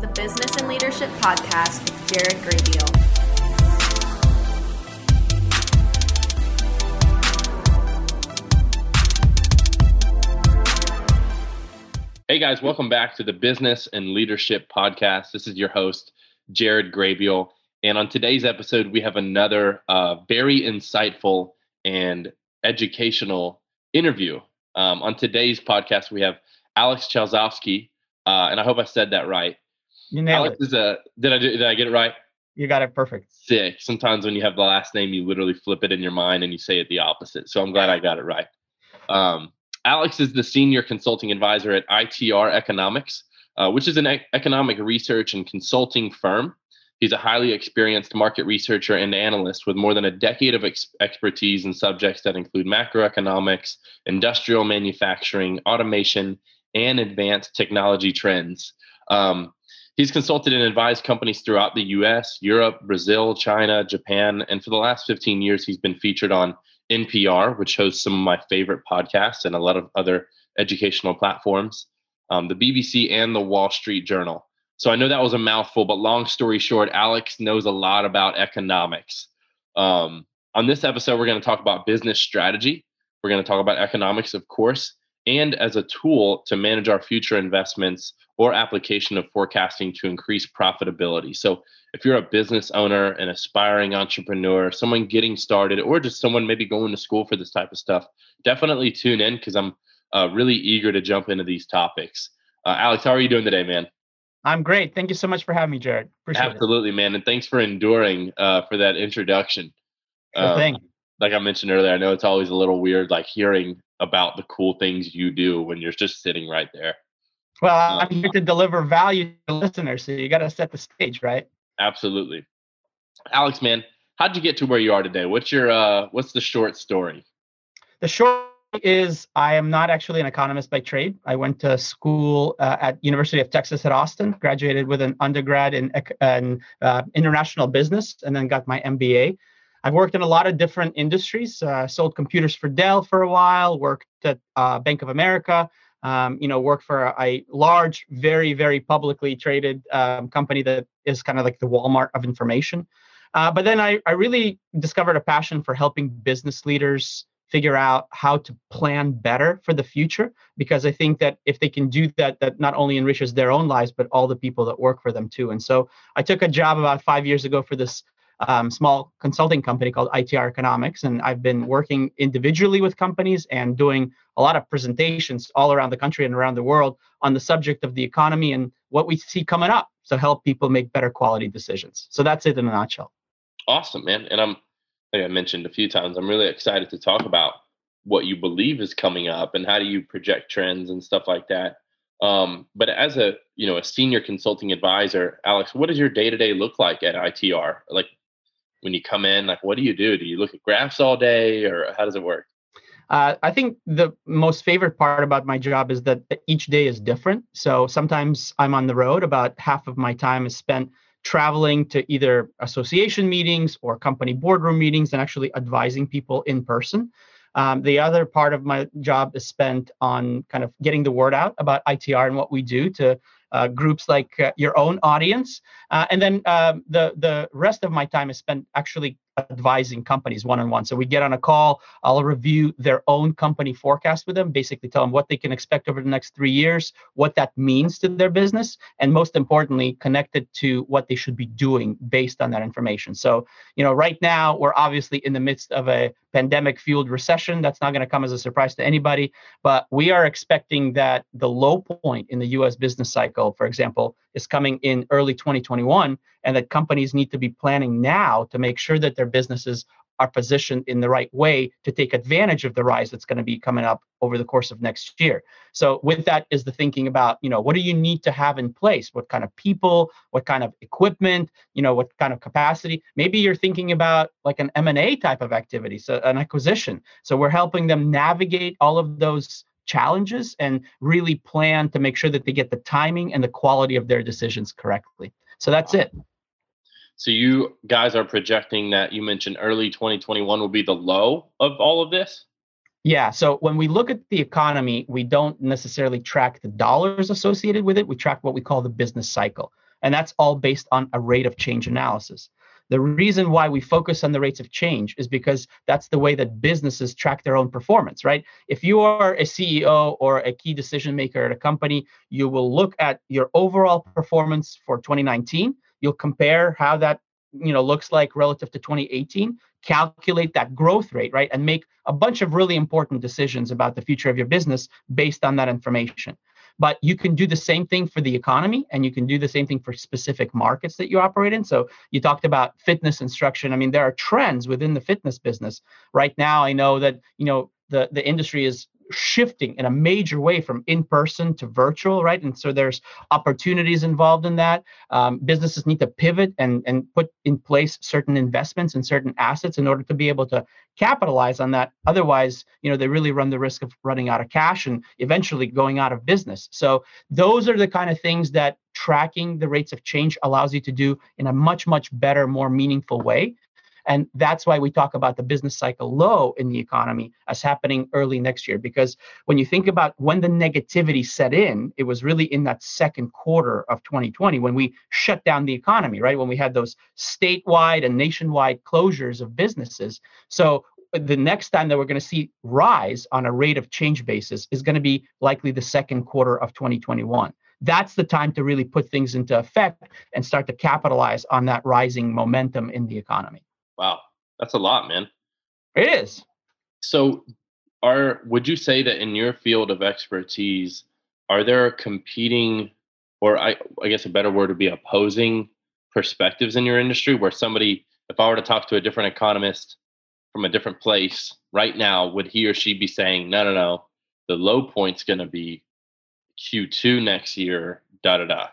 the Business and Leadership Podcast with Jared Graybeal. Hey guys, welcome back to the Business and Leadership Podcast. This is your host, Jared Graybeal. And on today's episode, we have another uh, very insightful and educational interview. Um, on today's podcast, we have Alex Chausovsky, uh, and I hope I said that right. You nailed Alex it. is a did I do- did I get it right? You got it perfect. Sick. Sometimes when you have the last name, you literally flip it in your mind and you say it the opposite. So I'm glad I got it right. Um, Alex is the senior consulting advisor at ITR Economics, uh, which is an e- economic research and consulting firm. He's a highly experienced market researcher and analyst with more than a decade of ex- expertise in subjects that include macroeconomics, industrial manufacturing, automation, and advanced technology trends. Um, he's consulted and advised companies throughout the US, Europe, Brazil, China, Japan, and for the last 15 years, he's been featured on NPR, which hosts some of my favorite podcasts and a lot of other educational platforms, um, the BBC, and the Wall Street Journal. So I know that was a mouthful, but long story short, Alex knows a lot about economics. Um, on this episode, we're going to talk about business strategy. We're going to talk about economics, of course, and as a tool to manage our future investments or application of forecasting to increase profitability. So if you're a business owner, an aspiring entrepreneur, someone getting started, or just someone maybe going to school for this type of stuff, definitely tune in because I'm uh, really eager to jump into these topics. Uh, Alex, how are you doing today, man? I'm great. Thank you so much for having me, Jared. Appreciate Absolutely, man, and thanks for enduring uh, for that introduction. it. Sure Um, thing. Like I mentioned earlier, I know it's always a little weird, like hearing about the cool things you do when you're just sitting right there. Well, I'm here to deliver value to listeners, so you got to set the stage, right? Absolutely, Alex, man, how'd you get to where you are today? What's your uh, what's the short story? The short is I am not actually an economist by trade. I went to school uh, at University of Texas at Austin, graduated with an undergrad in, in uh, international business, and then got my MBA. I've worked in a lot of different industries. Uh, sold computers for Dell for a while. Worked at uh, Bank of America. Um, you know, worked for a, a large, very, very publicly traded um, company that is kind of like the Walmart of information. Uh, but then I, I really discovered a passion for helping business leaders figure out how to plan better for the future because i think that if they can do that that not only enriches their own lives but all the people that work for them too and so i took a job about five years ago for this um, small consulting company called itr economics and i've been working individually with companies and doing a lot of presentations all around the country and around the world on the subject of the economy and what we see coming up to help people make better quality decisions so that's it in a nutshell Awesome, man. And I'm like I mentioned a few times, I'm really excited to talk about what you believe is coming up and how do you project trends and stuff like that. Um, but as a you know a senior consulting advisor, Alex, what does your day to day look like at ITR? Like when you come in, like what do you do? Do you look at graphs all day, or how does it work? Uh, I think the most favorite part about my job is that each day is different. So sometimes I'm on the road. About half of my time is spent traveling to either association meetings or company boardroom meetings and actually advising people in person. Um, the other part of my job is spent on kind of getting the word out about ITR and what we do to groups like uh, your own audience. Uh, and then um, the the rest of my time is spent actually advising companies one on one. So we get on a call. I'll review their own company forecast with them, basically tell them what they can expect over the next three years, what that means to their business, and most importantly, connect it to what they should be doing based on that information. So, you know, right now we're obviously in the midst of a pandemic fueled recession. That's not going to come as a surprise to anybody, but we are expecting that the low point in the US business cycle, for example, is coming in early 2021 and that companies need to be planning now to make sure that their businesses are positioned in the right way to take advantage of the rise that's going to be coming up over the course of next year. So with that is the thinking about, you know, what do you need to have in place? What kind of people, what kind of equipment, you know, what kind of capacity? Maybe you're thinking about like an M&A type of activity, so an acquisition. So we're helping them navigate all of those challenges and really plan to make sure that they get the timing and the quality of their decisions correctly. So that's it. So you guys are projecting that you mentioned early 2021 will be the low of all of this. Yeah. So when we look at the economy, we don't necessarily track the dollars associated with it. We track what we call the business cycle. And that's all based on a rate of change analysis. The reason why we focus on the rates of change is because that's the way that businesses track their own performance, right? If you are a CEO or a key decision maker at a company, you will look at your overall performance for 2019. You'll compare how that you know looks like relative to 2018 calculate that growth rate right and make a bunch of really important decisions about the future of your business based on that information. But you can do the same thing for the economy and you can do the same thing for specific markets that you operate in. So you talked about fitness instruction. I mean there are trends within the fitness business. Right now i know that you know the the industry is shifting in a major way from in person to virtual, right? And so there's opportunities involved in that. Um, businesses need to pivot and, and put in place certain investments and certain assets in order to be able to capitalize on that. Otherwise, you know, they really run the risk of running out of cash and eventually going out of business. So those are the kind of things that tracking the rates of change allows you to do in a much, much better, more meaningful way. And that's why we talk about the business cycle low in the economy as happening early next year. Because when you think about when the negativity set in, it was really in that second quarter of 2020 when we shut down the economy, right? When we had those statewide and nationwide closures of businesses. So the next time that we're going to see rise on a rate of change basis is going to be likely the second quarter of 2021 that's the time to really put things into effect and start to capitalize on that rising momentum in the economy. Wow, that's a lot, man. It is. So, are would you say that in your field of expertise, are there competing, or I, I guess a better word would be opposing perspectives in your industry, where somebody, if I were to talk to a different economist from a different place right now, would he or she be saying, no, no, no, the low point's going to be Q2 next year, da da da?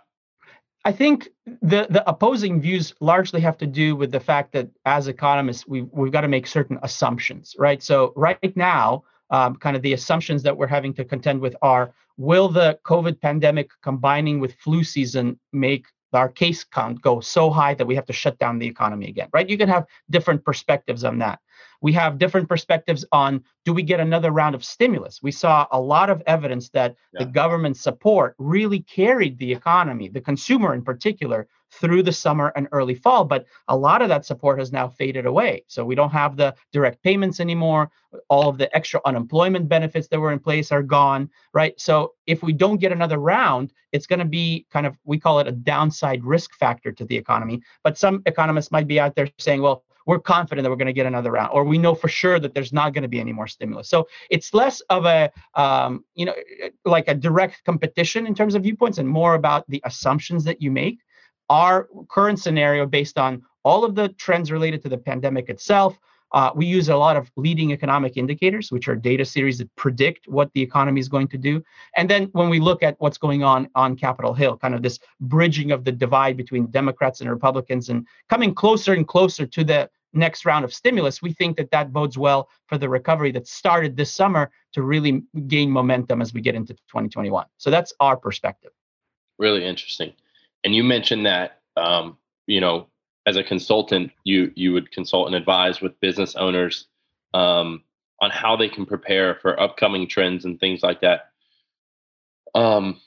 I think the the opposing views largely have to do with the fact that as economists we've we've got to make certain assumptions, right? So right now, um, kind of the assumptions that we're having to contend with are: Will the COVID pandemic combining with flu season make our case count go so high that we have to shut down the economy again? Right? You can have different perspectives on that we have different perspectives on do we get another round of stimulus? We saw a lot of evidence that yeah. the government support really carried the economy, the consumer in particular, through the summer and early fall. But a lot of that support has now faded away. So we don't have the direct payments anymore. All of the extra unemployment benefits that were in place are gone, right? So if we don't get another round, it's going to be kind of, we call it a downside risk factor to the economy. But some economists might be out there saying, well, we're confident that we're going to get another round, or we know for sure that there's not going to be any more stimulus. So it's less of a, um, you know, like a direct competition in terms of viewpoints, and more about the assumptions that you make. Our current scenario, based on all of the trends related to the pandemic itself, uh, we use a lot of leading economic indicators, which are data series that predict what the economy is going to do. And then when we look at what's going on on Capitol Hill, kind of this bridging of the divide between Democrats and Republicans and coming closer and closer to the next round of stimulus, we think that that bodes well for the recovery that started this summer to really gain momentum as we get into 2021. So that's our perspective. Really interesting. And you mentioned that, um, you know, as a consultant, you you would consult and advise with business owners um, on how they can prepare for upcoming trends and things like that. Um,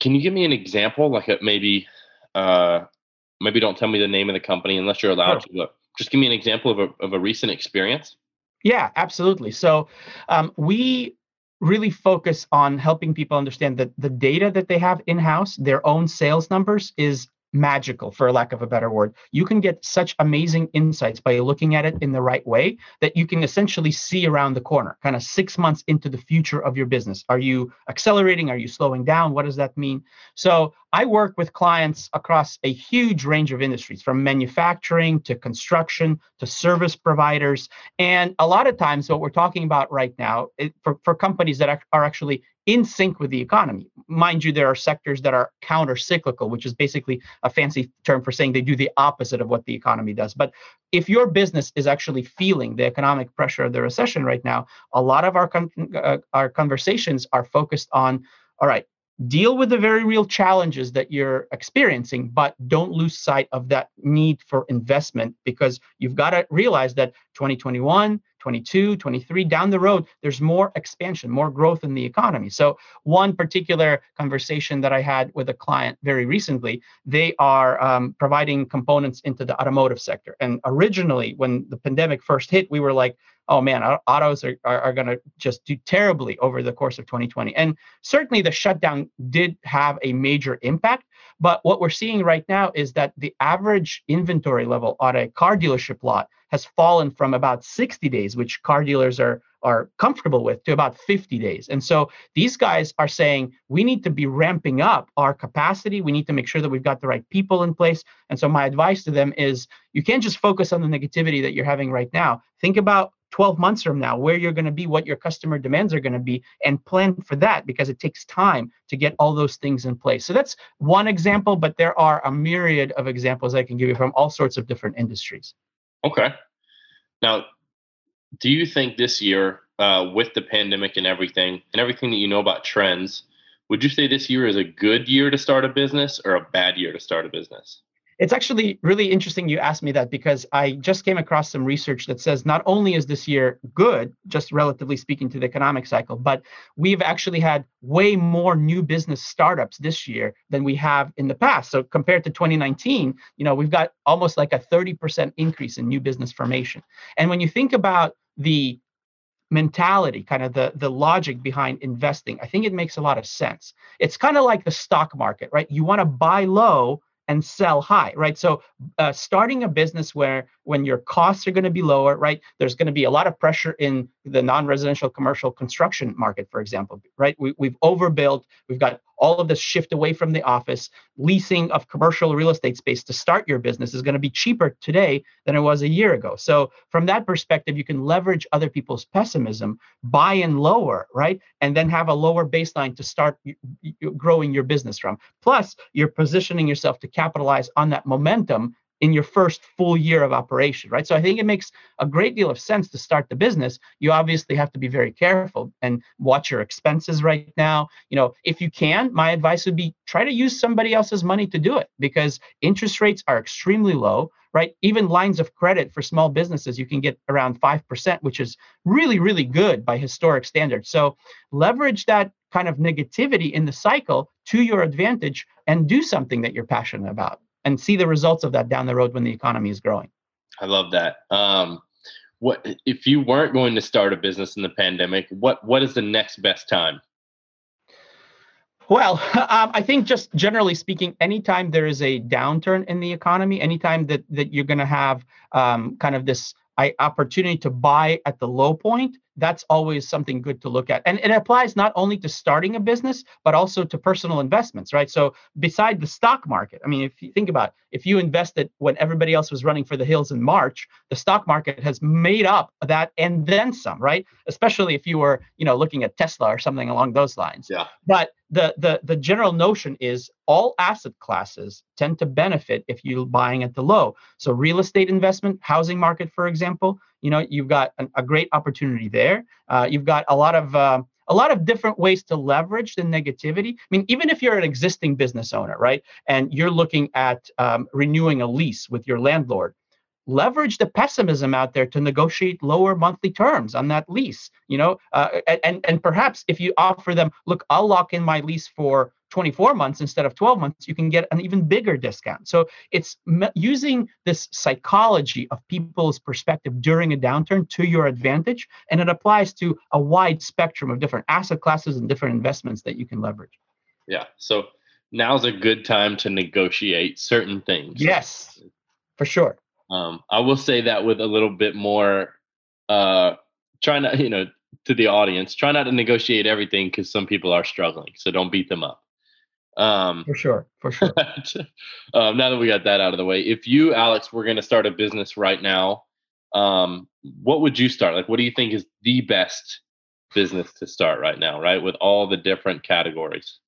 can you give me an example, like a, maybe uh, maybe don't tell me the name of the company unless you're allowed sure. to, but just give me an example of a, of a recent experience. Yeah, absolutely. So um, we really focus on helping people understand that the data that they have in house, their own sales numbers, is magical for lack of a better word. You can get such amazing insights by looking at it in the right way that you can essentially see around the corner kind of six months into the future of your business. Are you accelerating? Are you slowing down? What does that mean? So i work with clients across a huge range of industries from manufacturing to construction to service providers. And a lot of times what we're talking about right now it, for, for companies that are actually in sync with the economy. Mind you, there are sectors that are counter cyclical, which is basically a fancy term for saying they do the opposite of what the economy does. But if your business is actually feeling the economic pressure of the recession right now, a lot of our con- uh, our conversations are focused on all right, deal with the very real challenges that you're experiencing, but don't lose sight of that need for investment because you've got to realize that 2021, 22, 23, down the road, there's more expansion, more growth in the economy. So, one particular conversation that I had with a client very recently, they are um, providing components into the automotive sector. And originally, when the pandemic first hit, we were like, oh man, autos are, are, are going to just do terribly over the course of 2020. And certainly the shutdown did have a major impact. But what we're seeing right now is that the average inventory level on a car dealership lot has fallen from about 60 days, which car dealers are are comfortable with to about 50 days. And so these guys are saying we need to be ramping up our capacity. We need to make sure that we've got the right people in place. And so my advice to them is you can't just focus on the negativity that you're having right now. Think about 12 months from now, where you're going to be, what your customer demands are going to be, and plan for that because it takes time to get all those things in place. So that's one example, but there are a myriad of examples I can give you from all sorts of different industries. Okay. Now, do you think this year, uh, with the pandemic and everything, and everything that you know about trends, would you say this year is a good year to start a business or a bad year to start a business? It's actually really interesting you asked me that because I just came across some research that says not only is this year good, just relatively speaking to the economic cycle, but we've actually had way more new business startups this year than we have in the past. So compared to 2019, you know, we've got almost like a 30% increase in new business formation. And when you think about the mentality kind of the the logic behind investing i think it makes a lot of sense it's kind of like the stock market right you want to buy low and sell high, right? So uh, starting a business where when your costs are going to be lower, right? There's going to be a lot of pressure in the non-residential commercial construction market, for example, right? We, we've overbuilt. We've got all of this shift away from the office. Leasing of commercial real estate space to start your business is going to be cheaper today than it was a year ago. So from that perspective, you can leverage other people's pessimism, buy in lower, right? And then have a lower baseline to start growing your business from. Plus, you're positioning yourself to capitalize on that momentum in your first full year of operation, right? So I think it makes a great deal of sense to start the business. You obviously have to be very careful and watch your expenses right now. You know, if you can, my advice would be try to use somebody else's money to do it because interest rates are extremely low, right? Even lines of credit for small businesses, you can get around 5%, which is really, really good by historic standards. So leverage that kind of negativity in the cycle to your advantage and do something that you're passionate about and see the results of that down the road when the economy is growing. I love that. Um, what if you weren't going to start a business in the pandemic? What what is the next best time? Well, um, I think just generally speaking, anytime there is a downturn in the economy, anytime that that you're going to have um, kind of this opportunity to buy at the low point, that's always something good to look at. And it applies not only to starting a business, but also to personal investments, right? So beside the stock market, I mean, if you think about it, if you invested when everybody else was running for the hills in March, the stock market has made up that and then some, right? Especially if you were, you know, looking at Tesla or something along those lines. Yeah. But the the the general notion is all asset classes tend to benefit if you're buying at the low. So real estate investment, housing market, for example, you know you've got an, a great opportunity there. Uh, you've got a lot of uh, a lot of different ways to leverage the negativity. I mean even if you're an existing business owner right and you're looking at um, renewing a lease with your landlord leverage the pessimism out there to negotiate lower monthly terms on that lease you know uh, and and perhaps if you offer them look i'll lock in my lease for 24 months instead of 12 months you can get an even bigger discount so it's me- using this psychology of people's perspective during a downturn to your advantage and it applies to a wide spectrum of different asset classes and different investments that you can leverage yeah so now's a good time to negotiate certain things yes for sure um, I will say that with a little bit more, uh, trying to, you know, to the audience, try not to negotiate everything because some people are struggling. So don't beat them up. Um, for sure. For sure. um, now that we got that out of the way, if you, Alex, were going to start a business right now, um, what would you start? Like, what do you think is the best business to start right now, right? With all the different categories?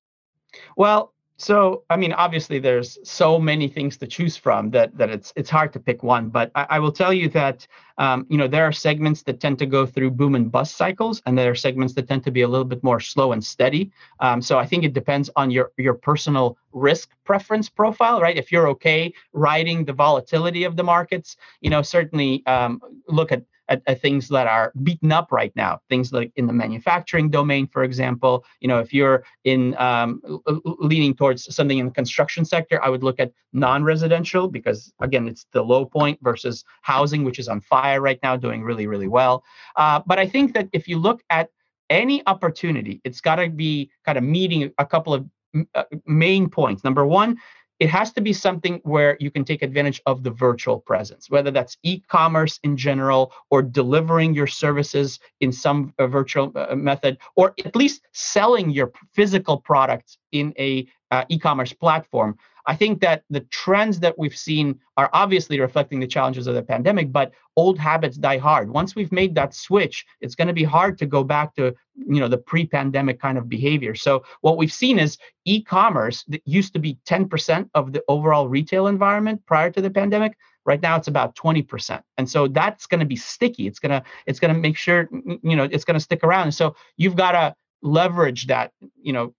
Well, so, I mean, obviously, there's so many things to choose from that that it's it's hard to pick one. But I, I will tell you that um, you know there are segments that tend to go through boom and bust cycles, and there are segments that tend to be a little bit more slow and steady. Um, so I think it depends on your your personal risk preference profile, right? If you're okay riding the volatility of the markets, you know, certainly um, look at at, at, things that are beaten up right now, things like in the manufacturing domain, for example. You know, if you're in um, leaning towards something in the construction sector, I would look at non-residential because again, it's the low point versus housing, which is on fire right now, doing really, really well. Uh, but I think that if you look at any opportunity, it's got to be kind of meeting a couple of uh, main points. Number one, it has to be something where you can take advantage of the virtual presence, whether that's e-commerce in general or delivering your services in some uh, virtual uh, method, or at least selling your physical products in a uh, e-commerce platform. I think that the trends that we've seen are obviously reflecting the challenges of the pandemic, but old habits die hard. Once we've made that switch, it's going to be hard to go back to you know the pre-pandemic kind of behavior. So what we've seen is e-commerce that used to be 10% of the overall retail environment prior to the pandemic right now it's about 20% and so that's going to be sticky it's going to it's going to make sure you know it's going to stick around and so you've got to leverage that you know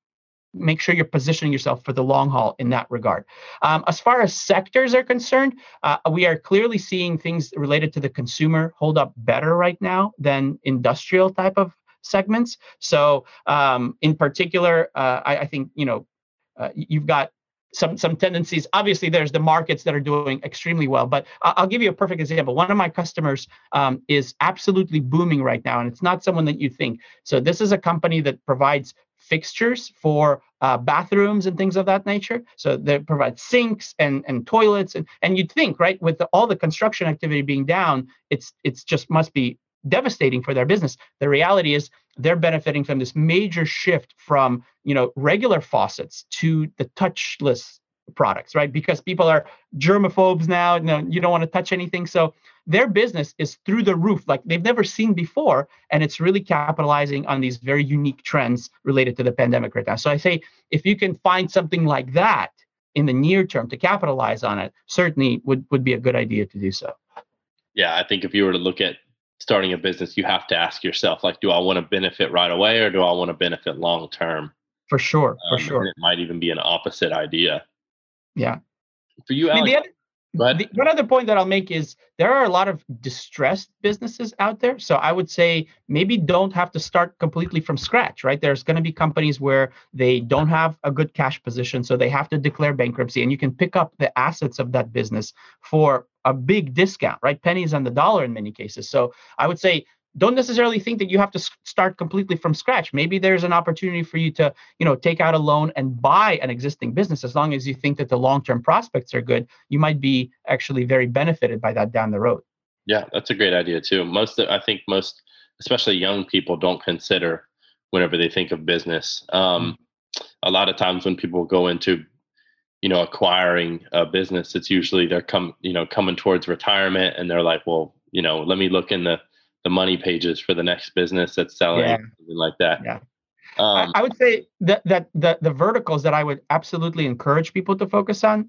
make sure you're positioning yourself for the long haul in that regard. Um, as far as sectors are concerned, uh, we are clearly seeing things related to the consumer hold up better right now than industrial type of segments. So, um, in particular, uh, I, I, think you know uh, you've got some some tendencies. Obviously, there's the markets that are doing extremely well, but I'll give you a perfect example. One of my customers um, is absolutely booming right now, and it's not someone that you think. So this is a company that provides fixtures for uh, bathrooms and things of that nature. So they provide sinks and, and toilets. And, and you'd think, right, with the, all the construction activity being down, it's it's just must be devastating for their business. The reality is they're benefiting from this major shift from you know regular faucets to the touchless products, right? Because people are germaphobes now. You, know, you don't want to touch anything. So their business is through the roof like they've never seen before and it's really capitalizing on these very unique trends related to the pandemic right now so i say if you can find something like that in the near term to capitalize on it certainly would would be a good idea to do so yeah i think if you were to look at starting a business you have to ask yourself like do i want to benefit right away or do i want to benefit long term for sure for um, sure it might even be an opposite idea yeah for you Alex, I mean, the, other, but the, one other point that I'll make is there are a lot of distressed businesses out there. So I would say maybe don't have to start completely from scratch, right? There's going to be companies where they don't have a good cash position, so they have to declare bankruptcy, and you can pick up the assets of that business for a big discount, right? Pennies on the dollar in many cases. So I would say don't necessarily think that you have to start completely from scratch. Maybe there's an opportunity for you to you know take out a loan and buy an existing business. As long as you think that the long-term prospects are good you might be actually very benefited by that down the road. Yeah that's a great idea too. Most i think most especially young people don't consider whenever they think of business. Um, mm-hmm. a lot of times when people go into you know acquiring a business it's usually they're come you know coming towards retirement and they're like well you know let me look in the the money pages for the next business that's selling yeah. something like that. Yeah. Um, I, I would say that that the the verticals that I would absolutely encourage people to focus on,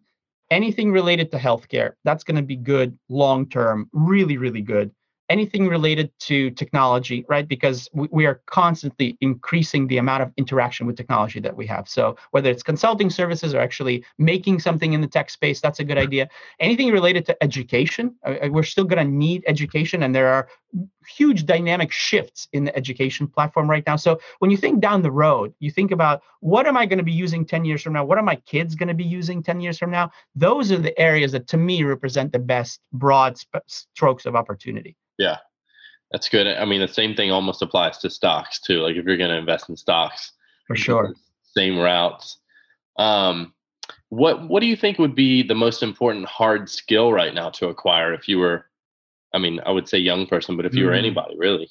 anything related to healthcare, that's going to be good long term, really really good anything related to technology, right? Because we, we, are constantly increasing the amount of interaction with technology that we have. So whether it's consulting services or actually making something in the tech space, that's a good idea. Anything related to education, uh, uh we're still going to need education, and there are huge dynamic shifts in the education platform right now. So when you think down the road, you think about what am I going to be using 10 years from now? What are my kids going to be using 10 years from now? Those are the areas that to me represent the best broad strokes of opportunity. Yeah, that's good. I mean, the same thing almost applies to stocks too. Like if you're going to invest in stocks, for sure, same routes. Um, what what do you think would be the most important hard skill right now to acquire if you were, I mean, I would say young person, but if you mm. were anybody, really?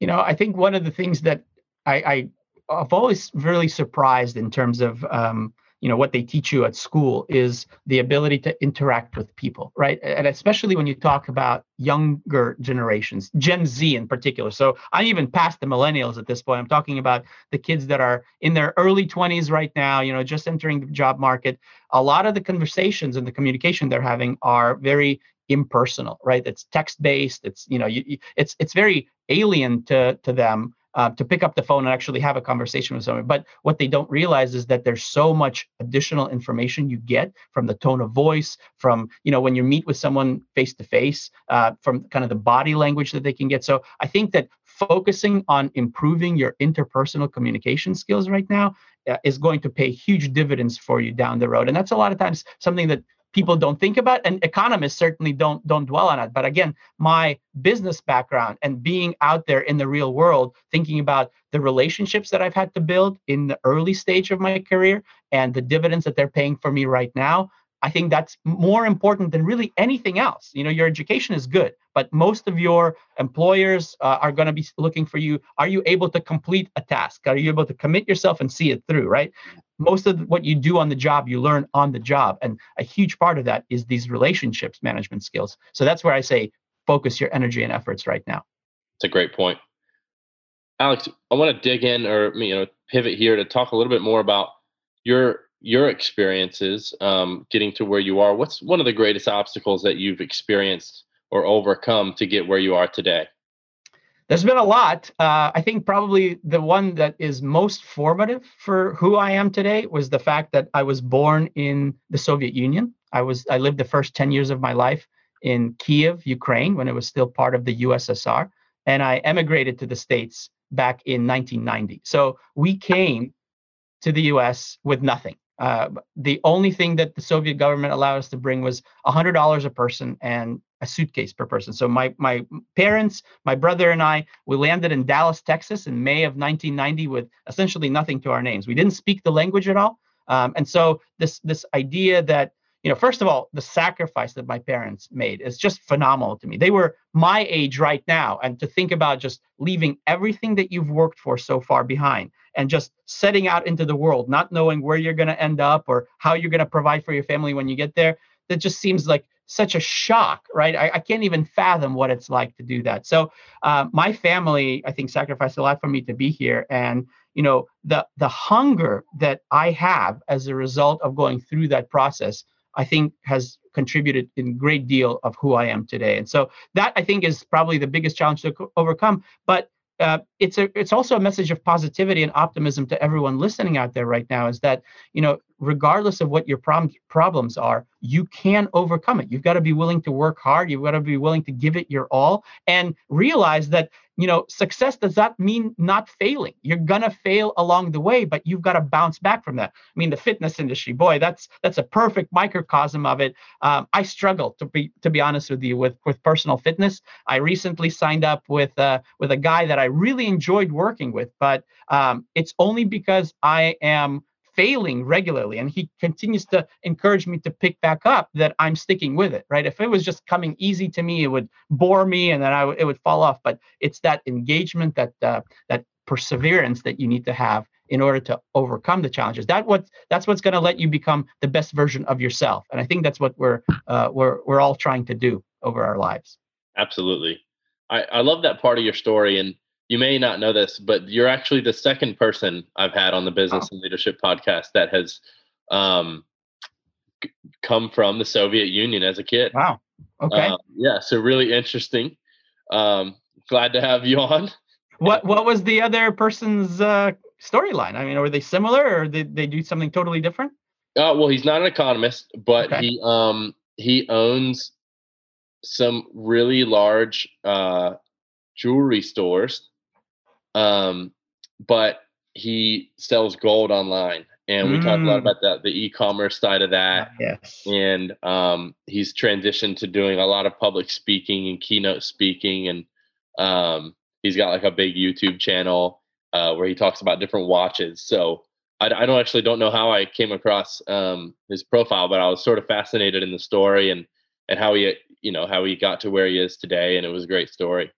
You know, I think one of the things that I, I I've always really surprised in terms of um, you know what they teach you at school is the ability to interact with people right? And especially when you talk about younger generations gen z in particular. So i'm even past the millennials at this point. I'm talking about the kids that are in their early 20s right now you know just entering the job market. A lot of the conversations and the communication they're having are very impersonal right? It's text based it's you know you, it's it's very alien to to them uh, to pick up the phone and actually have a conversation with someone. But what they don't realize is that there's so much additional information you get from the tone of voice, from you know when you meet with someone face to face, from kind of the body language that they can get. So I think that focusing on improving your interpersonal communication skills right now uh, is going to pay huge dividends for you down the road. And that's a lot of times something that people don't think about and economists certainly don't don't dwell on it. But again my business background and being out there in the real world thinking about the relationships that i've had to build in the early stage of my career and the dividends that they're paying for me right now i think that's more important than really anything else. You know your education is good but most of your employers uh, are going to be looking for you. Are you able to complete a task? Are you able to commit yourself and see it through right most of what you do on the job you learn on the job. And a huge part of that is these relationships management skills. So that's where i say focus your energy and efforts right now. It's a great point. Alex i want to dig in or you know pivot here to talk a little bit more about your your experiences um, getting to where you are. What's one of the greatest obstacles that you've experienced or overcome to get where you are today? There's been a lot. Uh, I think probably the one that is most formative for who I am today was the fact that I was born in the Soviet Union. I was I lived the first 10 years of my life in Kiev, Ukraine, when it was still part of the USSR, and I emigrated to the States back in 1990. So we came to the US with nothing. Uh, the only thing that the Soviet government allowed us to bring was $100 a person and a suitcase per person. So my my parents, my brother and I, we landed in Dallas, Texas in May of 1990 with essentially nothing to our names. We didn't speak the language at all. Um, and so this this idea that you know, first of all, the sacrifice that my parents made is just phenomenal to me. They were my age right now. And to think about just leaving everything that you've worked for so far behind and just setting out into the world, not knowing where you're going to end up or how you're going to provide for your family when you get there, that just seems like such a shock, right? I, I, can't even fathom what it's like to do that. So uh, my family, I think, sacrificed a lot for me to be here, and you know the the hunger that I have as a result of going through that process I think has contributed in great deal of who I am today. And so that I think is probably the biggest challenge to overcome. But uh, it's a it's also a message of positivity and optimism to everyone listening out there right now. Is that you know regardless of what your problem, problems are, you can overcome it. You've got to be willing to work hard. You've got to be willing to give it your all, and realize that you know success does not mean not failing you're gonna fail along the way but you've got to bounce back from that i mean the fitness industry boy that's that's a perfect microcosm of it um, i struggle to be to be honest with you with with personal fitness i recently signed up with uh, with a guy that i really enjoyed working with but um, it's only because i am failing regularly and he continues to encourage me to pick back up that i'm sticking with it right? If it was just coming easy to me it would bore me and then I w- it would fall off but it's that engagement that uh, that perseverance that you need to have in order to overcome the challenges. That what that's what's going to let you become the best version of yourself and i think that's what we're uh, we're we're all trying to do over our lives. Absolutely. I i love that part of your story and you may not know this, but you're actually the second person I've had on the Business and Leadership podcast that has um, come from the Soviet Union as a kid. Wow. Okay. Uh, yeah. So really interesting. Um, glad to have you on. What What was the other person's uh, storyline? I mean, were they similar, or did they do something totally different? Uh, well, he's not an economist, but okay. he um, he owns some really large uh, jewelry stores um, but he sells gold online. And we mm. talked a lot mm. about that, the e-commerce side of that. Yes. And um, he's transitioned to doing a lot of public speaking and keynote speaking. And um, he's got like a big YouTube channel uh, where he talks about different watches. So I, I don't actually don't know how I came across um, his profile, but I was sort of fascinated in the story and and how he you know how he got to where he is today. And it was a great story.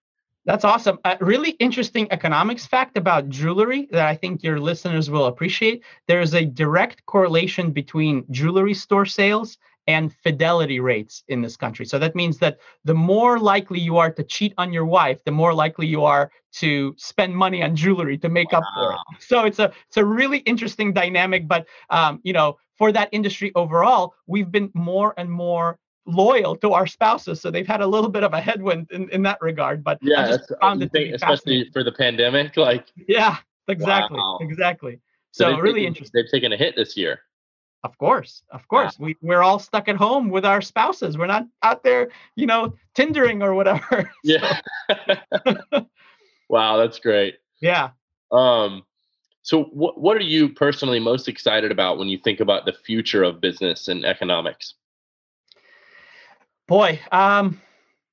That's awesome. A really interesting economics fact about jewelry that I think your listeners will appreciate. There is a direct correlation between jewelry store sales and fidelity rates in this country. So that means that the more likely you are to cheat on your wife, the more likely you are to spend money on jewelry to make wow. up for it. So it's a it's a really interesting dynamic. But um, you know, for that industry overall, we've been more and more loyal to our spouses, so they've had a little bit of a headwind in, in that regard. But yeah, think, especially for the pandemic, like yeah, exactly, wow. exactly. So, so really taken, interesting. They've taken a hit this year. Of course, of course. Wow. We we're all stuck at home with our spouses. We're not out there, you know, tindering or whatever. Yeah. wow, that's great. Yeah. Um so what what are you personally most excited about when you think about the future of business and economics? Boy, um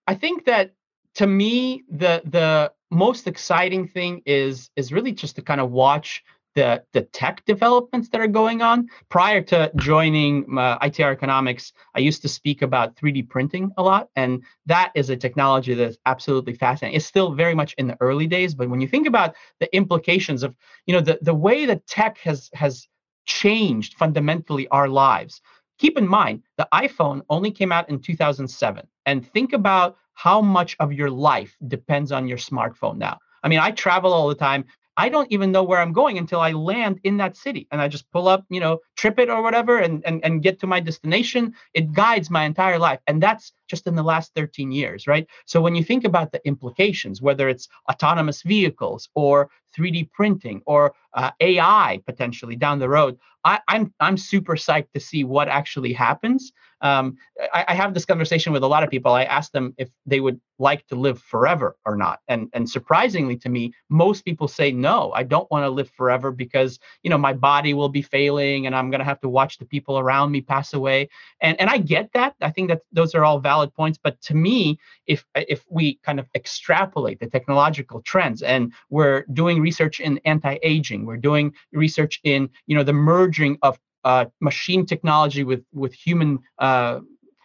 I think that to me the the most exciting thing is is really just to kind of watch the the tech developments that are going on. Prior to joining uh, ITR Economics, I used to speak about 3D printing a lot, and that is a technology that's absolutely fascinating. It's still very much in the early days, but when you think about the implications of you know the the way that tech has has changed fundamentally our lives. Keep in mind, the iPhone only came out in 2007, and think about how much of your life depends on your smartphone now. I mean, I travel all the time. I don't even know where I'm going until I land in that city. And I just pull up, you know, TripIt or whatever and, and, and get to my destination. It guides my entire life. And that's just in the last 13 years, right? So when you think about the implications, whether it's autonomous vehicles or 3D printing or uh, AI potentially down the road, I, I'm I'm super psyched to see what actually happens. Um, I, I, have this conversation with a lot of people. I ask them if they would like to live forever or not, and and surprisingly to me, most people say no. I don't want to live forever because you know my body will be failing, and I'm going to have to watch the people around me pass away. And and I get that. I think that those are all valid points. But to me, if if we kind of extrapolate the technological trends, and we're doing research in anti-aging, we're doing research in you know the merging of uh, machine technology with with human uh,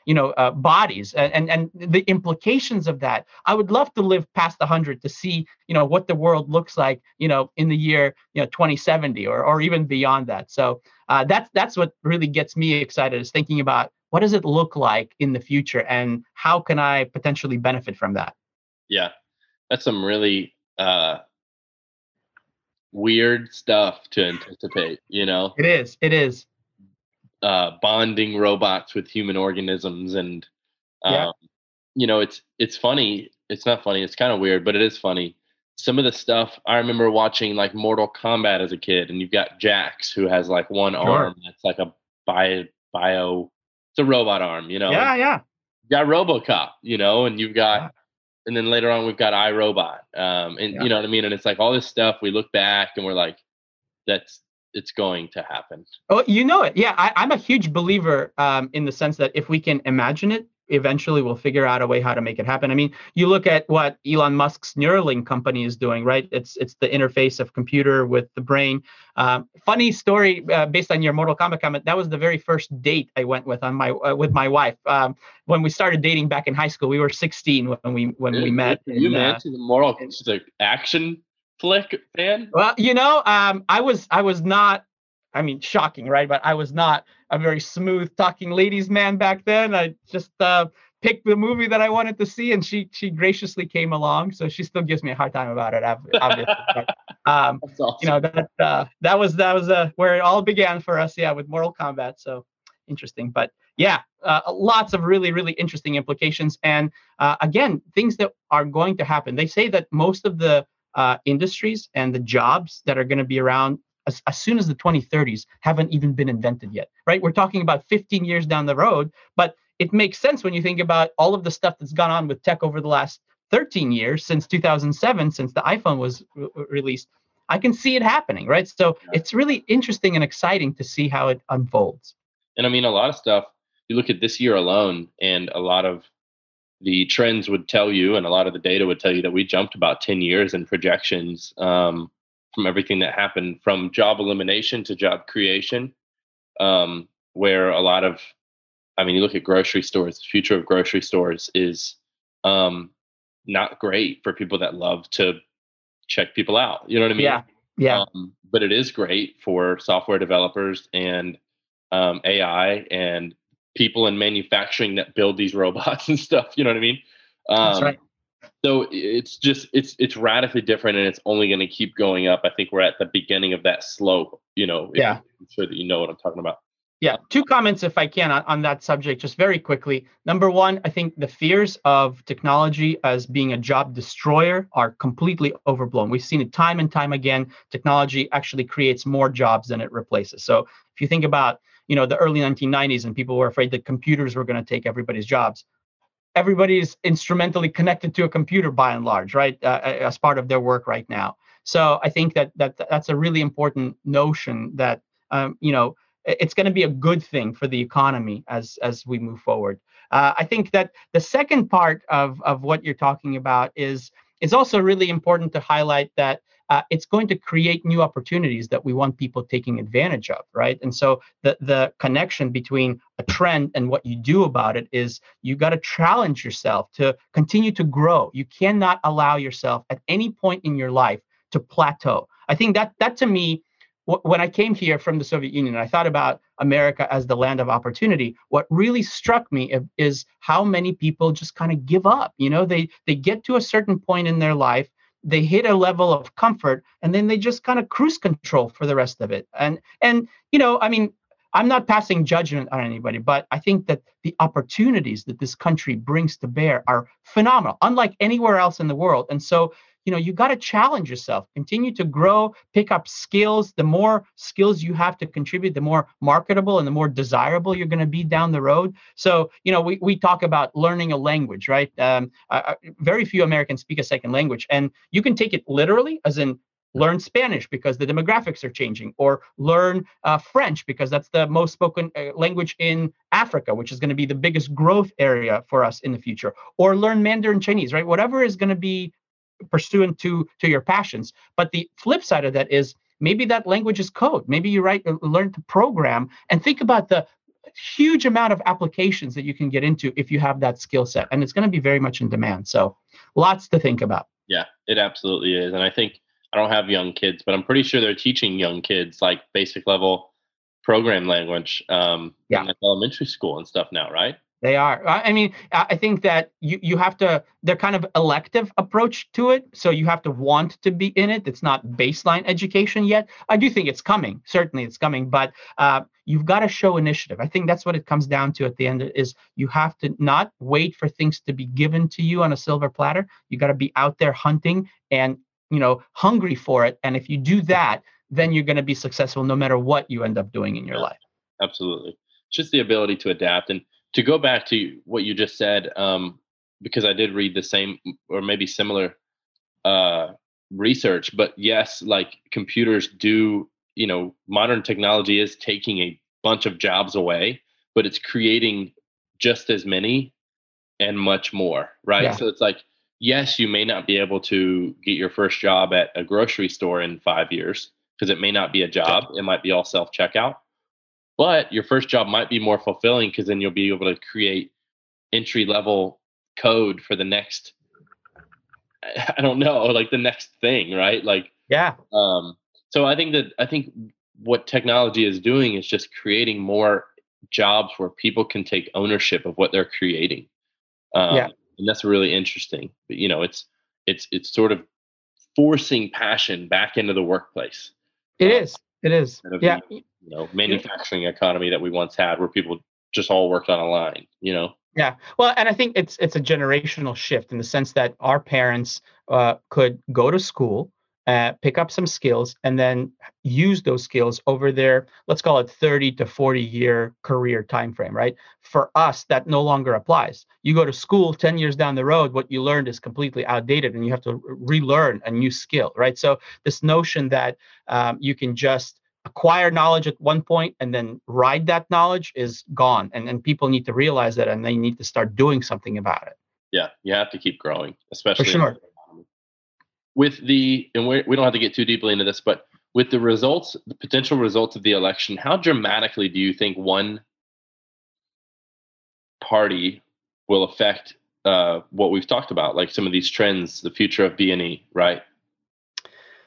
you know uh, bodies and, and the implications of that. I would love to live past 100 to see you know what the world looks like you know in the year you know 2070 or, or even beyond that. So uh, that's that's what really gets me excited is thinking about what does it look like in the future and how can i potentially benefit from that? Yeah. That's some really uh weird stuff to anticipate, you know? It is. It is. Uh, bonding robots with human organisms and um, yeah. you know it's it's funny it's not funny it's kind of weird but it is funny some of the stuff i remember watching like mortal kombat as a kid and you've got jax who has like one sure. arm that's like a bio bio it's a robot arm you know yeah yeah you got robocop you know and you've got and then later on we've got iRobot, um, and yeah. you know what I mean. And it's like all this stuff. We look back and we're like, that's it's going to happen. Oh, you know it. Yeah, I, am a huge believer um, in the sense that if we can imagine it, eventually we'll figure out a way how to make it happen. I mean, you look at what Elon Musk's Neuralink company is doing, right? It's it's the interface of computer with the brain. Um, funny story uh, based on your Mortal Kombat comment. That was the very first date I went with on my uh, with my wife um, when we started dating back in high school. We were 16 when we when we met. You met uh, the Mortal the action flick fan? Well, you know, um, I was I was not I mean, shocking, right? But I was not a very smooth talking ladies man back then. I just uh, picked the movie that I wanted to see, and she she graciously came along. So she still gives me a hard time about it, obviously. but, um, awesome. You know that uh, that was that was uh, where it all began for us. Yeah, with Mortal Kombat. So interesting, but yeah, uh, lots of really really interesting implications, and uh, again, things that are going to happen. They say that most of the uh, industries and the jobs that are going to be around as, as soon as the 2030s haven't even been invented yet, right? We're talking about 15 years down the road, but it makes sense when you think about all of the stuff that's gone on with tech over the last 13 years since 2007, since the iPhone was re- released. I can see it happening, right? So it's really interesting and exciting to see how it unfolds. And I mean, a lot of stuff, you look at this year alone, and a lot of the trends would tell you, and a lot of the data would tell you that we jumped about 10 years in projections um, from everything that happened from job elimination to job creation, um, where a lot of, I mean, you look at grocery stores, the future of grocery stores is um, not great for people that love to check people out. You know what I mean? Yeah. Yeah. Um, but it is great for software developers and um, AI and people in manufacturing that build these robots and stuff. You know what I mean? That's right. So it's just it's it's radically different and it's only going to keep going up i think we're at the beginning of that slope you know yeah i'm sure that you know what i'm talking about Yeah, two comments if I can on, on, that subject, just very quickly. Number one, I think the fears of technology as being a job destroyer are completely overblown. We've seen it time and time again. Technology actually creates more jobs than it replaces. So if you think about, you know, the early 1990s and people were afraid that computers were going to take everybody's jobs, everybody is instrumentally connected to a computer by and large, right? Uh, as part of their work right now. So I think that that that's a really important notion that um, you know it's going to be a good thing for the economy as as we move forward. Uh, I think that the second part of of what you're talking about is is also really important to highlight that uh, it's going to create new opportunities that we want people taking advantage of, right? And so the the connection between a trend and what you do about it is you got to challenge yourself to continue to grow. You cannot allow yourself at any point in your life to plateau. I think that that to me when I came here from the Soviet Union, I thought about America as the land of opportunity. What really struck me is how many people just kind of give up. You know, they they get to a certain point in their life, they hit a level of comfort, and then they just kind of cruise control for the rest of it. And and you know, I mean, I'm not passing judgment on anybody, but I think that the opportunities that this country brings to bear are phenomenal, unlike anywhere else in the world. And so you know you got to challenge yourself continue to grow pick up skills. The more skills you have to contribute the more marketable and the more desirable you're going to be down the road. So you know we, we talk about learning a language right? Um, uh, very few americans speak a second language and you can take it literally as in learn Spanish because the demographics are changing, or learn uh, French because that's the most spoken uh, language in Africa, which is going to be the biggest growth area for us in the future, or learn Mandarin Chinese, right? Whatever is going to be pursuant to to your passions. But the flip side of that is maybe that language is code. Maybe you write uh, learn to program and think about the huge amount of applications that you can get into if you have that skill set and it's going to be very much in demand. So lots to think about. Yeah it absolutely is and i think i don't have young kids but i'm pretty sure they're teaching young kids like basic level program language um, yeah. in elementary school and stuff now right they are. I mean, I think that you you have to. They're kind of elective approach to it, so you have to want to be in it. It's not baseline education yet. I do think it's coming. Certainly, it's coming, but uh, you've got to show initiative. I think that's what it comes down to at the end. Is you have to not wait for things to be given to you on a silver platter. You got to be out there hunting and you know hungry for it. And if you do that, then you're going to be successful no matter what you end up doing in your life. Absolutely, It's just the ability to adapt and to go back to what you just said, um, because I did read the same or maybe similar uh, research, but yes, like computers do, you know, modern technology is taking a bunch of jobs away, but it's creating just as many and much more, right? Yeah. So it's like, yes, you may not be able to get your first job at a grocery store in five years because it may not be a job, it might be all self checkout but your first job might be more fulfilling because then you'll be able to create entry level code for the next I don't know, like the next thing, right? Like yeah. Um so I think that I think what technology is doing is just creating more jobs where people can take ownership of what they're creating. Um, yeah. and that's really interesting. But you know, it's it's it's sort of forcing passion back into the workplace. It um, is. It is. Yeah. The, you know manufacturing economy that we once had where people just all worked on a line you know yeah well and i think it's it's a generational shift in the sense that our parents uh, could go to school uh, pick up some skills and then use those skills over their let's call it 30 to 40 year career time frame right? For us that no longer applies. You go to school 10 years down the road what you learned is completely outdated and you have to relearn a new skill right? So this notion that um, you can just acquire knowledge at one point and then ride that knowledge is gone and, and people need to realize that and they need to start doing something about it. Yeah you have to keep growing especially For sure. With the and we, don't have to get too deeply into this but with the results the potential results of the election how dramatically do you think one party will affect uh, what we've talked about like some of these trends the future of b&e right?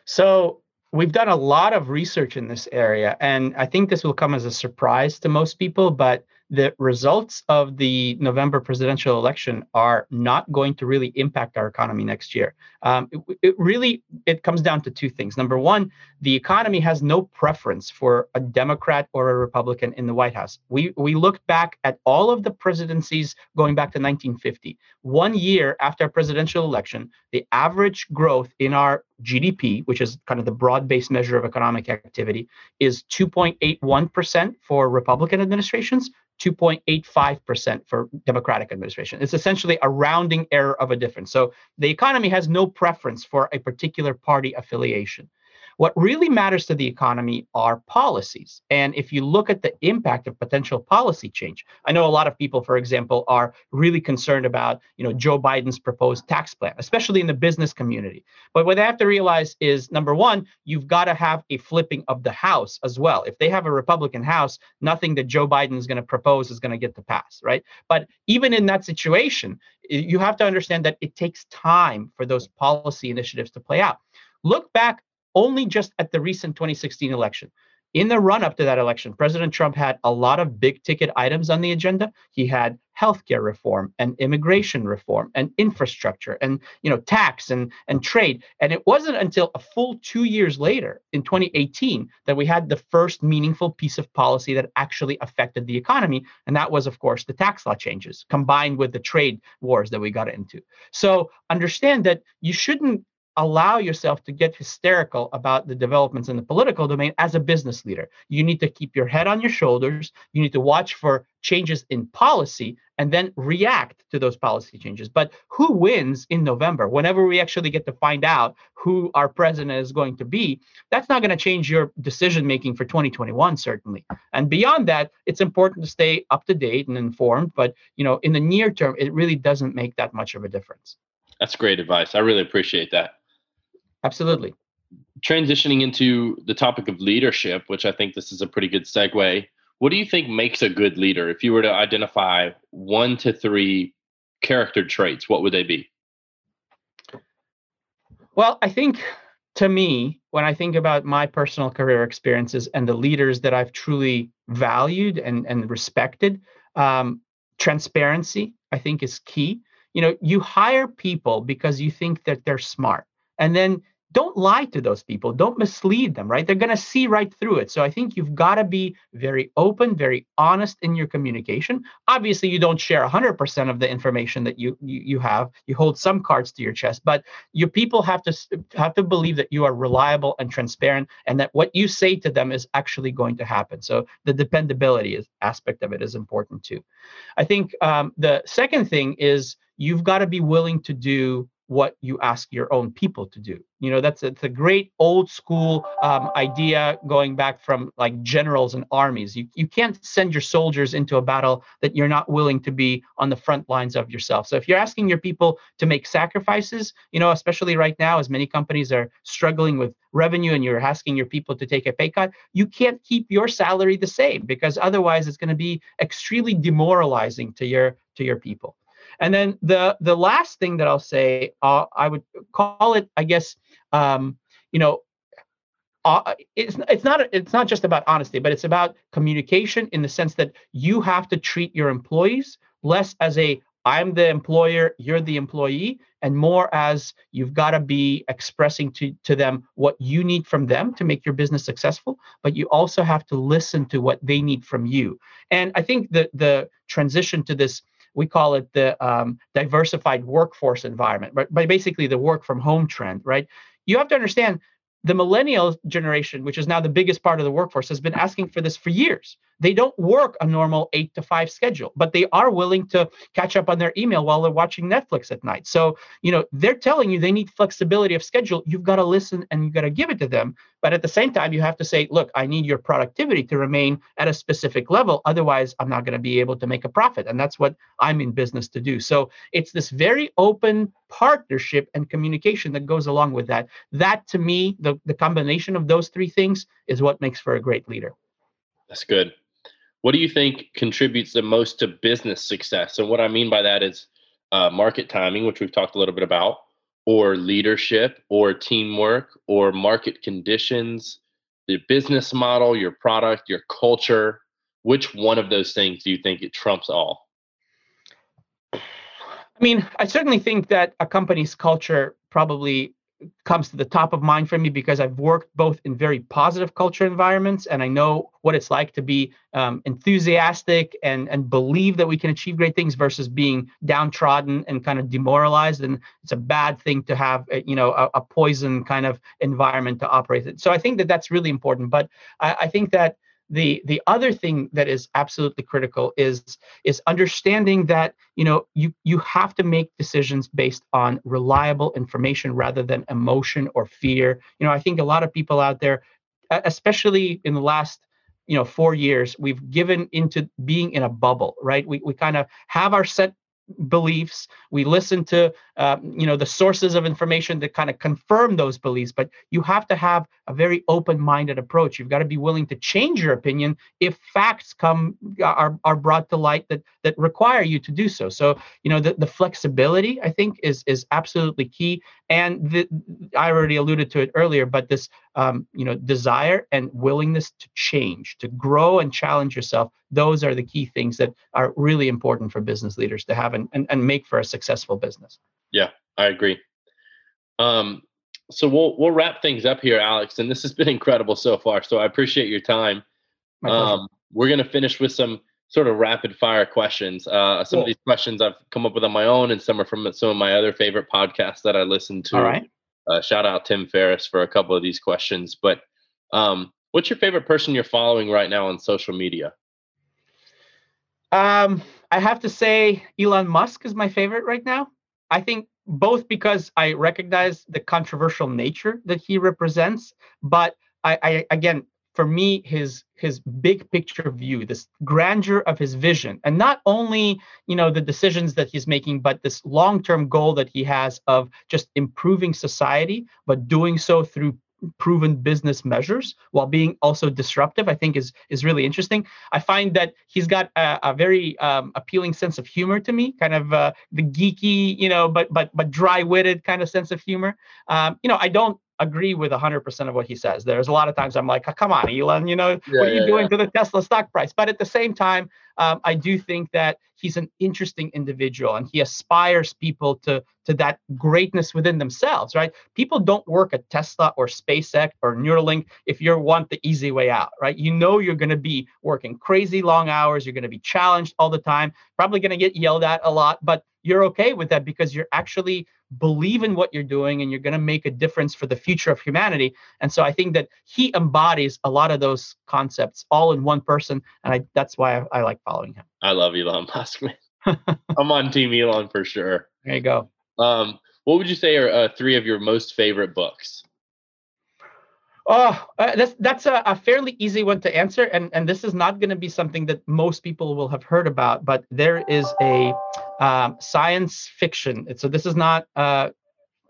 So we've done a lot of research in this area, and I think this will come as a surprise to most people, but the results of the November presidential election are not going to really impact our economy next year. Um, it, it, really it comes down to two things. Number one, the economy has no preference for a Democrat or a Republican in the White House. We we looked back at all of the presidencies going back to 1950. One year after a presidential election, the average growth in our GDP, which is kind of the broad-based measure of economic activity, is 2.81% for Republican administrations, 2.85% for Democratic administration. It's essentially a rounding error of a difference. So the economy has no preference for a particular party affiliation. What really matters to the economy are policies. And if you look at the impact of potential policy change, I know a lot of people, for example, are really concerned about, you know, Joe Biden's proposed tax plan, especially in the business community. But what they have to realize is number one, you've got to have a flipping of the House as well. If they have a Republican House, nothing that Joe Biden is going to propose is going to get to pass, right? But even in that situation, you have to understand that it takes time for those policy initiatives to play out. Look back only just at the recent 2016 election. In the run up to that election, President Trump had a lot of big ticket items on the agenda. He had healthcare reform and immigration reform and infrastructure and you know tax and and trade. And it wasn't until a full 2 years later in 2018 that we had the first meaningful piece of policy that actually affected the economy and that was of course the tax law changes combined with the trade wars that we got into. So understand that you shouldn't allow yourself to get hysterical about the developments in the political domain as a business leader. You need to keep your head on your shoulders. You need to watch for changes in policy and then react to those policy changes. But who wins in November? Whenever we actually get to find out who our president is going to be, that's not going to change your decision making for 2021 certainly. And beyond that, it's important to stay up to date and informed, but you know, in the near term it really doesn't make that much of a difference. That's great advice. I really appreciate that. Absolutely. Transitioning into the topic of leadership, which I think this is a pretty good segue. What do you think makes a good leader? If you were to identify one to three character traits, what would they be? Well, I think to me, when I think about my personal career experiences and the leaders that I've truly valued and, and respected, um, transparency, I think, is key. You know, you hire people because you think that they're smart and then don't lie to those people. Don't mislead them right? They're going to see right through it. So i think you've got to be very open very honest in your communication. Obviously you don't share 100% of the information that you, you you have. You hold some cards to your chest but your people have to have to believe that you are reliable and transparent and that what you say to them is actually going to happen. So the dependability is, aspect of it is important too. I think um, the second thing is you've got to be willing to do what you ask your own people to do. You know, that's it's a great old school um, idea going back from like generals and armies. You, you can't send your soldiers into a battle that you're not willing to be on the front lines of yourself. So if you're asking your people to make sacrifices, you know, especially right now as many companies are struggling with revenue and you're asking your people to take a pay cut, you can't keep your salary the same because otherwise it's going to be extremely demoralizing to your to your people. And then the the last thing that I'll say, uh, I would call it, I guess, um, you know, uh, it's it's not it's not just about honesty, but it's about communication in the sense that you have to treat your employees less as a I'm the employer, you're the employee, and more as you've got to be expressing to, to them what you need from them to make your business successful, but you also have to listen to what they need from you. And I think the the transition to this we call it the um, diversified workforce environment, but, but basically the work from home trend, right? You have to understand the millennial generation, which is now the biggest part of the workforce, has been asking for this for years. They don't work a normal eight to five schedule, but they are willing to catch up on their email while they're watching Netflix at night. So, you know, they're telling you they need flexibility of schedule. You've got to listen and you've got to give it to them. But at the same time, you have to say, look, I need your productivity to remain at a specific level. Otherwise, I'm not going to be able to make a profit. And that's what I'm in business to do. So it's this very open partnership and communication that goes along with that. That to me, the, the combination of those three things is what makes for a great leader. That's good. What do you think contributes the most to business success? And what I mean by that is uh, market timing, which we've talked a little bit about, or leadership, or teamwork, or market conditions, the business model, your product, your culture. which one of those things do you think it trumps all? I mean, I certainly think that a company's culture probably comes to the top of mind for me because I've worked both in very positive culture environments and I know what it's like to be um, enthusiastic and and believe that we can achieve great things versus being downtrodden and kind of demoralized. And it's a bad thing to have, a, you know, a, a, poison kind of environment to operate in. So I think that that's really important. But I, I think that the the other thing that is absolutely critical is is understanding that you know you you have to make decisions based on reliable information rather than emotion or fear. You know i think a lot of people out there especially in the last you know four years we've given into being in a bubble right? We, we kind of have our set beliefs. We listen to uh, you know the sources of information that kind of confirm those beliefs but you have to have a very open-minded approach. You've got to be willing to change your opinion if facts come are, are brought to light that that require you to do so. So you know the, the flexibility i think is is absolutely key. And the, i already alluded to it earlier but this um, you know desire and willingness to change to grow and challenge yourself those are the key things that are really important for business leaders to have and, and, and make for a successful business yeah i agree um, so we'll we'll wrap things up here alex and this has been incredible so far so i appreciate your time um, we're going to finish with some sort of rapid fire questions uh, some cool. of these questions i've come up with on my own and some are from some of my other favorite podcasts that i listen to all right uh, shout out Tim Ferriss for a couple of these questions. But um, what's your favorite person you're following right now on social media? Um, I have to say Elon Musk is my favorite right now. I think both because I recognize the controversial nature that he represents, but I, I again for me his his big picture view this grandeur of his vision and not only you know the decisions that he's making but this long-term goal that he has of just improving society but doing so through proven business measures while being also disruptive i think is is really interesting. I find that he's got a, a very um, appealing sense of humor to me kind of uh, the geeky you know but but but dry-witted kind of sense of humor. Um, you know i don't agree with 100% of what he says. There's a lot of times I'm like, come on, Elon, you know, yeah, what are you yeah, doing yeah. to the Tesla stock price? But at the same time, um, I do think that he's an interesting individual and he aspires people to, to that greatness within themselves, right? People don't work at Tesla or SpaceX or Neuralink if you want the easy way out, right? You know you're going to be working crazy long hours, you're going to be challenged all the time, probably going to get yelled at a lot, but you're okay with that because you're actually believe in what you're doing and you're going to make a difference for the future of humanity. And so i think that he embodies a lot of those concepts all in one person and I, that's why I, I like following him. I love elon musk man. I'm on team elon for sure. There you go. Um, what would you say are uh, three of your most favorite books Oh, uh, that's that's a, a, fairly easy one to answer, and and this is not going to be something that most people will have heard about. But there is a um, science fiction. So this is not uh,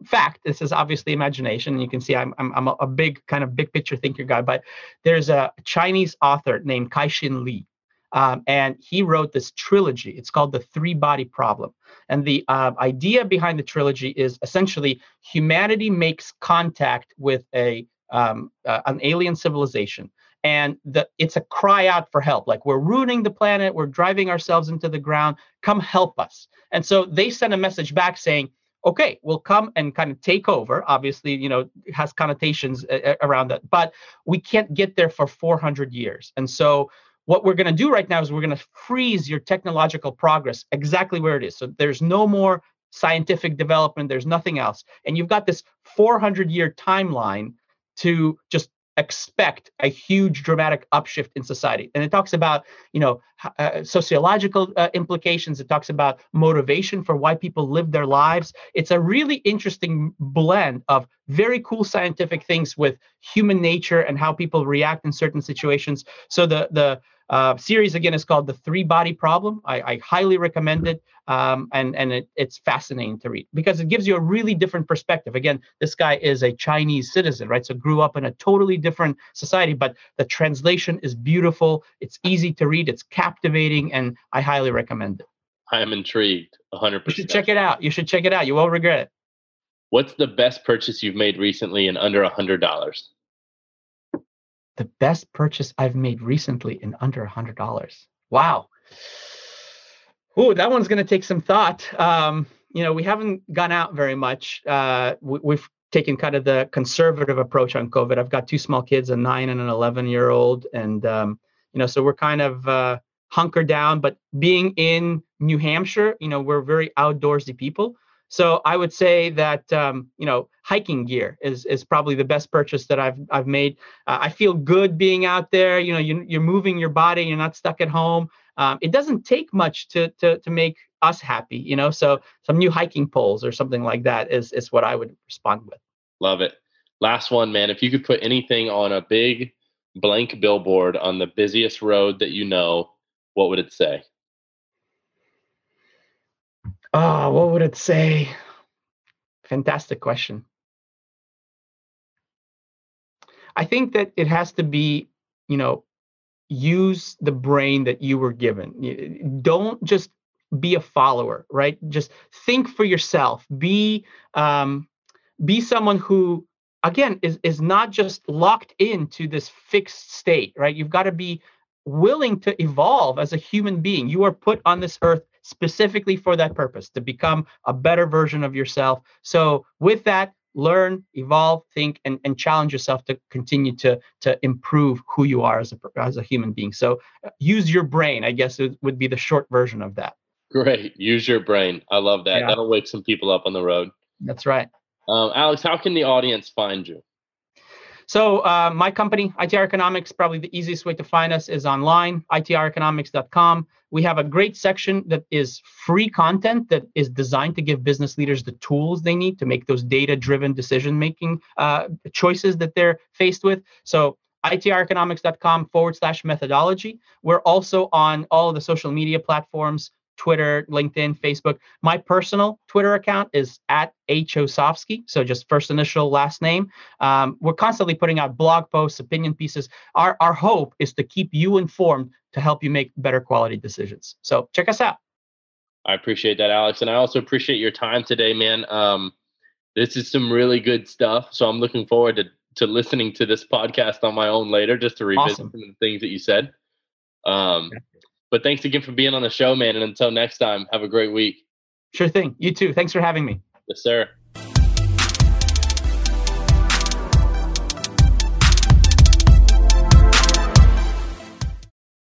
fact. This is obviously imagination. You can see I'm I'm, I'm a big kind of big picture thinker guy. But there's a Chinese author named Kai-Hsin Lee. Um, and he wrote this trilogy. It's called the Three Body Problem. And the uh, idea behind the trilogy is essentially humanity makes contact with a um, uh, an alien civilization. And the, it's a cry out for help. Like we're ruining the planet. We're driving ourselves into the ground. Come help us. And so they send a message back saying okay we'll come and kind of take over. Obviously you know has connotations uh, around that. But we can't get there for 400 years. And so what we're going to do right now is we're going to freeze your technological progress exactly where it is. So there's no more scientific development. There's nothing else. And you've got this 400 year timeline to just expect a huge dramatic upshift in society. And it talks about you know uh, sociological uh, implications. It talks about motivation for why people live their lives. It's a really interesting blend of very cool scientific things with human nature and how people react in certain situations. So the the uh, series again is called The Three Body Problem. I, I highly recommend it, um, and and it, it's fascinating to read because it gives you a really different perspective. Again, this guy is a Chinese citizen, right? So grew up in a totally different society, but the translation is beautiful. It's easy to read. It's captivating, and I highly recommend it. I am intrigued. 100%. You should check it out. You should check it out. You won't regret it. What's the best purchase you've made recently in under a hundred dollars? The best purchase I've made recently in under a hundred dollars. Wow. Ooh, that one's going to take some thought. Um, you know, we haven't gone out very much. Uh, we, have taken kind of the conservative approach on COVID. I've got two small kids, a nine and an 11 year old. And, um, you know, so we're kind of uh, hunkered down, but being in New Hampshire, you know, we're very outdoorsy people. So I would say that um, you know hiking gear is is probably the best purchase that I've I've made. Uh, I feel good being out there. You know, you, you're moving your body. You're not stuck at home. Um, it doesn't take much to to to make us happy. You know, so some new hiking poles or something like that is is what I would respond with. Love it. Last one, man. If you could put anything on a big blank billboard on the busiest road that you know, what would it say? Oh, what would it say? Fantastic question. I think that it has to be, you know, use the brain that you were given. Don't just be a follower, right? Just think for yourself. Be um, be someone who, again, is is not just locked into this fixed state, right? You've got to be willing to evolve as a human being. You are put on this earth specifically for that purpose to become a better version of yourself. So, with that, learn, evolve, think, and, and challenge yourself to continue to, to improve who you are as a, as a human being. So, uh, use your brain, I guess, it would be the short version of that. Great. Use your brain. I love that. Yeah. That'll wake some people up on the road. That's right. Um, Alex, how can the audience find you? So uh, my company, ITR Economics, probably the easiest way to find us is online, itreconomics.com. We have a great section that is free content that is designed to give business leaders the tools they need to make those data-driven decision-making uh, choices that they're faced with. So itreconomics.com forward slash methodology. We're also on all of the social media platforms. Twitter, LinkedIn, Facebook. My personal Twitter account is at AChausovsky, so just first initial, last name. Um, we're constantly putting out blog posts, opinion pieces. Our, our hope is to keep you informed to help you make better quality decisions. So check us out. I appreciate that, Alex. And I also appreciate your time today, man. Um, this is some really good stuff. So I'm looking forward to, to listening to this podcast on my own later just to revisit awesome. some of the things that you said. Um, but thanks again for being on the show, man. And until next time, have a great week. Sure thing. You too. Thanks for having me. Yes, sir.